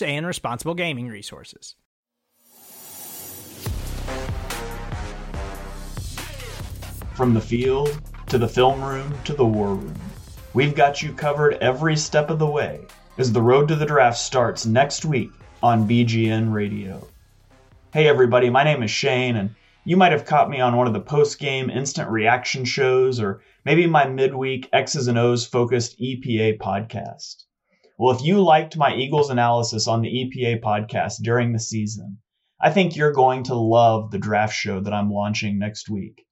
and responsible gaming resources. From the field to the film room to the war room, we've got you covered every step of the way as the road to the draft starts next week on BGN Radio. Hey everybody, my name is Shane, and you might have caught me on one of the post game instant reaction shows, or maybe my midweek X's and O's focused EPA podcast. Well, if you liked my Eagles analysis on the EPA podcast during the season, I think you're going to love the draft show that I'm launching next week.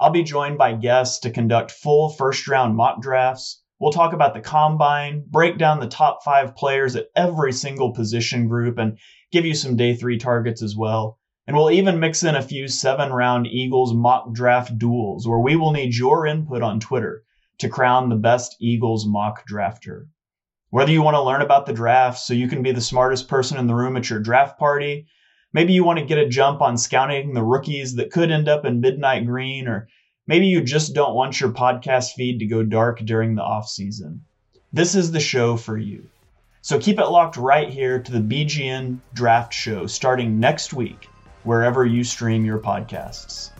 I'll be joined by guests to conduct full first round mock drafts. We'll talk about the combine, break down the top five players at every single position group, and give you some day three targets as well. And we'll even mix in a few seven round Eagles mock draft duels where we will need your input on Twitter to crown the best Eagles mock drafter. Whether you want to learn about the draft so you can be the smartest person in the room at your draft party, maybe you want to get a jump on scouting the rookies that could end up in midnight green, or maybe you just don't want your podcast feed to go dark during the off season. This is the show for you. So keep it locked right here to the BGN Draft Show starting next week, wherever you stream your podcasts.